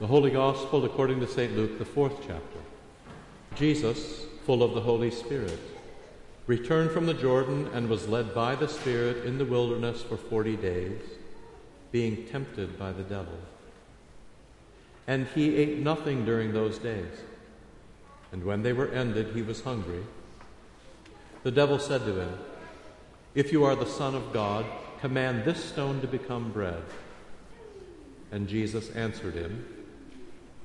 The Holy Gospel according to St. Luke, the fourth chapter. Jesus, full of the Holy Spirit, returned from the Jordan and was led by the Spirit in the wilderness for forty days, being tempted by the devil. And he ate nothing during those days. And when they were ended, he was hungry. The devil said to him, If you are the Son of God, command this stone to become bread. And Jesus answered him,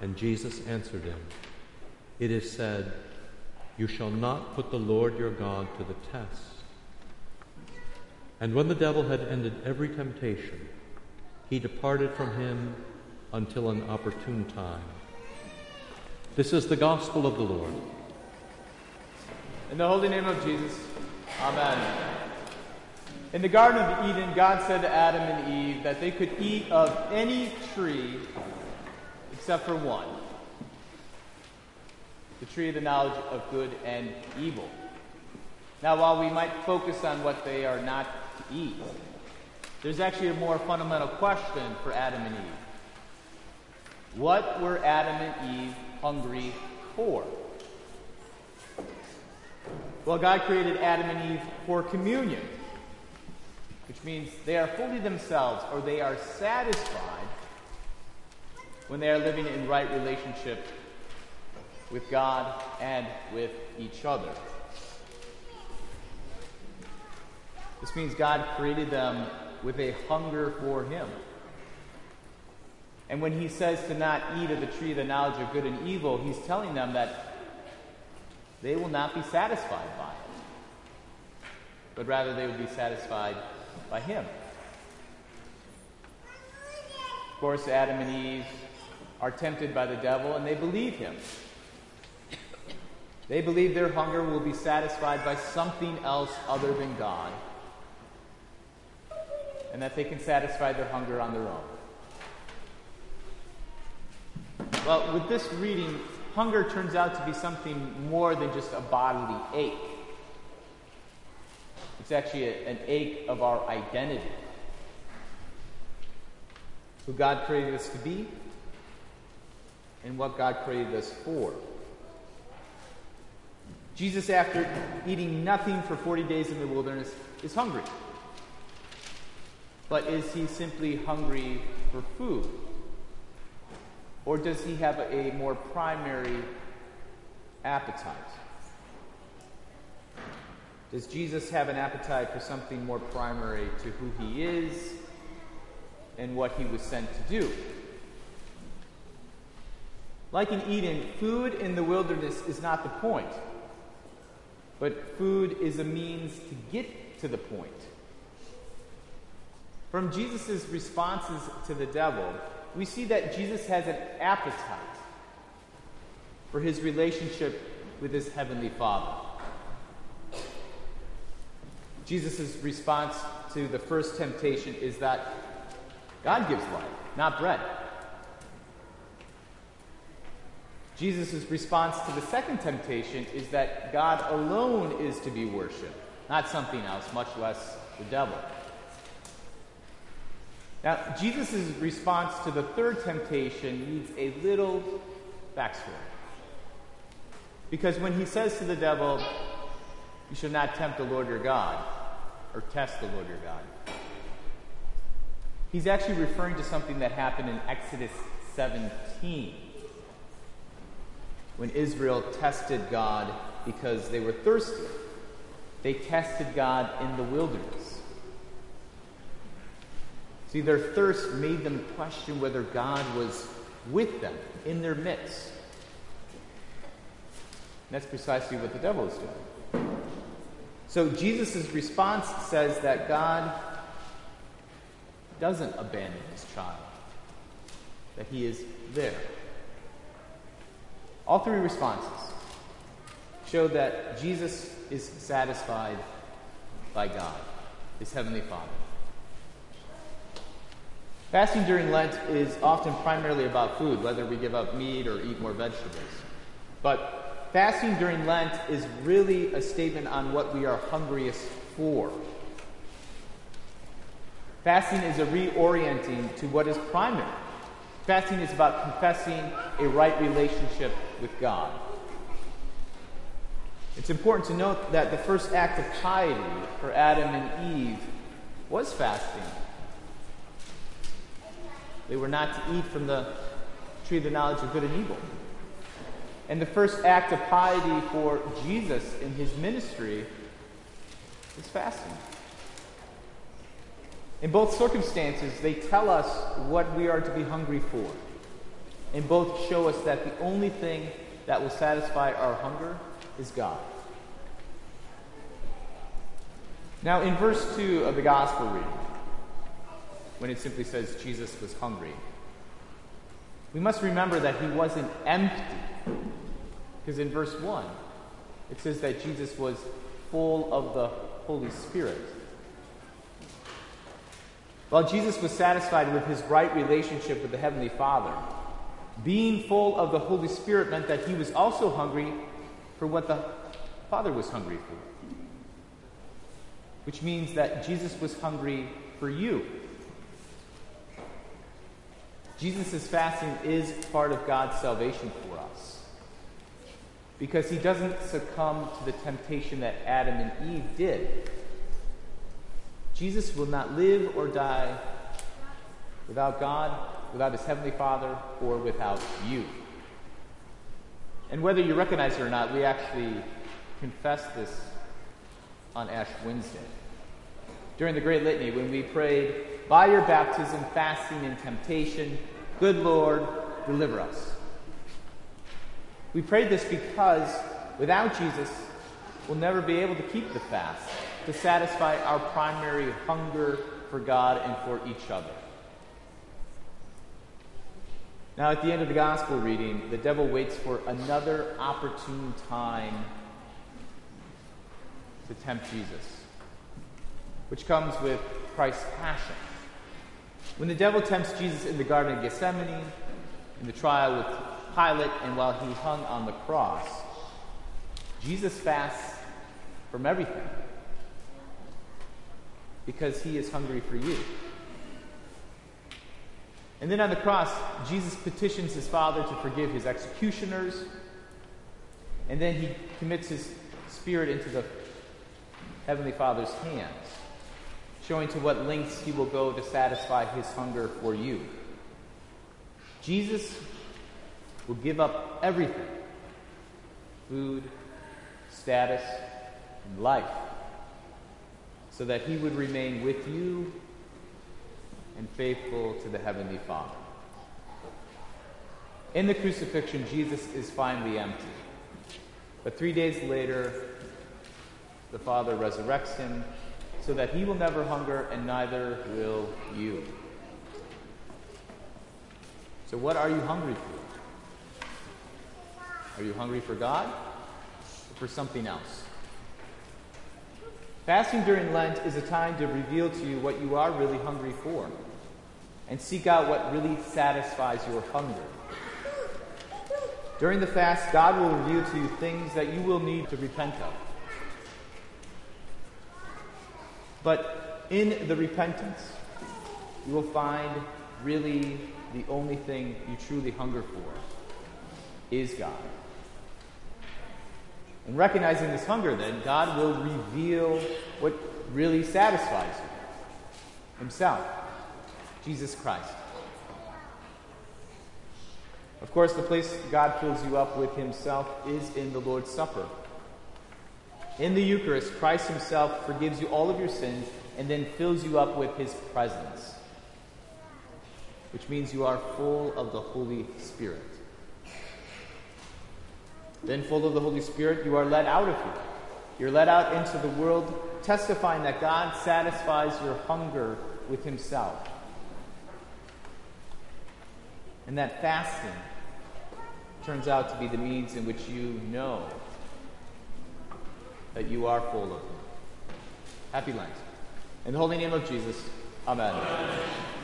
And Jesus answered him, It is said, You shall not put the Lord your God to the test. And when the devil had ended every temptation, he departed from him until an opportune time. This is the gospel of the Lord. In the holy name of Jesus, Amen. In the Garden of Eden, God said to Adam and Eve that they could eat of any tree except for one the tree of the knowledge of good and evil. Now, while we might focus on what they are not to eat, there's actually a more fundamental question for Adam and Eve. What were Adam and Eve hungry for? Well, God created Adam and Eve for communion, which means they are fully themselves or they are satisfied when they are living in right relationship with God and with each other. This means God created them with a hunger for Him. And when He says to not eat of the tree of the knowledge of good and evil, He's telling them that they will not be satisfied by it, but rather they will be satisfied by Him. Of course, Adam and Eve are tempted by the devil and they believe him. They believe their hunger will be satisfied by something else other than God, and that they can satisfy their hunger on their own. Well, with this reading, hunger turns out to be something more than just a bodily ache. It's actually a, an ache of our identity. Who God created us to be, and what God created us for. Jesus, after eating nothing for 40 days in the wilderness, is hungry. But is he simply hungry for food? Or does he have a more primary appetite? Does Jesus have an appetite for something more primary to who he is and what he was sent to do? Like in Eden, food in the wilderness is not the point, but food is a means to get to the point. From Jesus' responses to the devil, we see that Jesus has an appetite for his relationship with his heavenly Father. Jesus' response to the first temptation is that God gives life, not bread. Jesus' response to the second temptation is that God alone is to be worshiped, not something else, much less the devil. Now, Jesus' response to the third temptation needs a little backstory. Because when he says to the devil, You shall not tempt the Lord your God, or test the Lord your God, he's actually referring to something that happened in Exodus 17. When Israel tested God because they were thirsty. They tested God in the wilderness. See, their thirst made them question whether God was with them in their midst. And that's precisely what the devil is doing. So Jesus' response says that God doesn't abandon his child, that he is there. All three responses show that Jesus is satisfied by God, his heavenly Father. Fasting during Lent is often primarily about food, whether we give up meat or eat more vegetables. But fasting during Lent is really a statement on what we are hungriest for. Fasting is a reorienting to what is primary. Fasting is about confessing a right relationship with God. It's important to note that the first act of piety for Adam and Eve was fasting. They were not to eat from the tree of the knowledge of good and evil. And the first act of piety for Jesus in his ministry is fasting. In both circumstances, they tell us what we are to be hungry for. And both show us that the only thing that will satisfy our hunger is God. Now, in verse 2 of the Gospel reading, when it simply says Jesus was hungry. We must remember that he wasn't empty. Because in verse 1, it says that Jesus was full of the Holy Spirit. While Jesus was satisfied with his right relationship with the Heavenly Father, being full of the Holy Spirit meant that he was also hungry for what the Father was hungry for. Which means that Jesus was hungry for you Jesus' fasting is part of God's salvation for us. Because he doesn't succumb to the temptation that Adam and Eve did. Jesus will not live or die without God, without his heavenly Father, or without you. And whether you recognize it or not, we actually confess this on Ash Wednesday. During the Great Litany, when we prayed, by your baptism, fasting, and temptation, good Lord, deliver us. We prayed this because without Jesus, we'll never be able to keep the fast, to satisfy our primary hunger for God and for each other. Now, at the end of the gospel reading, the devil waits for another opportune time to tempt Jesus, which comes with Christ's passion. When the devil tempts Jesus in the Garden of Gethsemane, in the trial with Pilate, and while he hung on the cross, Jesus fasts from everything because he is hungry for you. And then on the cross, Jesus petitions his Father to forgive his executioners, and then he commits his spirit into the Heavenly Father's hands showing to what lengths he will go to satisfy his hunger for you. Jesus will give up everything food, status, and life so that he would remain with you and faithful to the Heavenly Father. In the crucifixion, Jesus is finally empty. But three days later, the Father resurrects him so that he will never hunger and neither will you. So, what are you hungry for? Are you hungry for God or for something else? Fasting during Lent is a time to reveal to you what you are really hungry for and seek out what really satisfies your hunger. During the fast, God will reveal to you things that you will need to repent of. But in the repentance, you will find really the only thing you truly hunger for is God. And recognizing this hunger, then, God will reveal what really satisfies you Himself, Jesus Christ. Of course, the place God fills you up with Himself is in the Lord's Supper. In the Eucharist, Christ Himself forgives you all of your sins and then fills you up with His presence, which means you are full of the Holy Spirit. Then, full of the Holy Spirit, you are led out of here. You're led out into the world, testifying that God satisfies your hunger with Himself. And that fasting turns out to be the means in which you know that you are full of Him. Happy Lent. In the holy name of Jesus, Amen. Amen.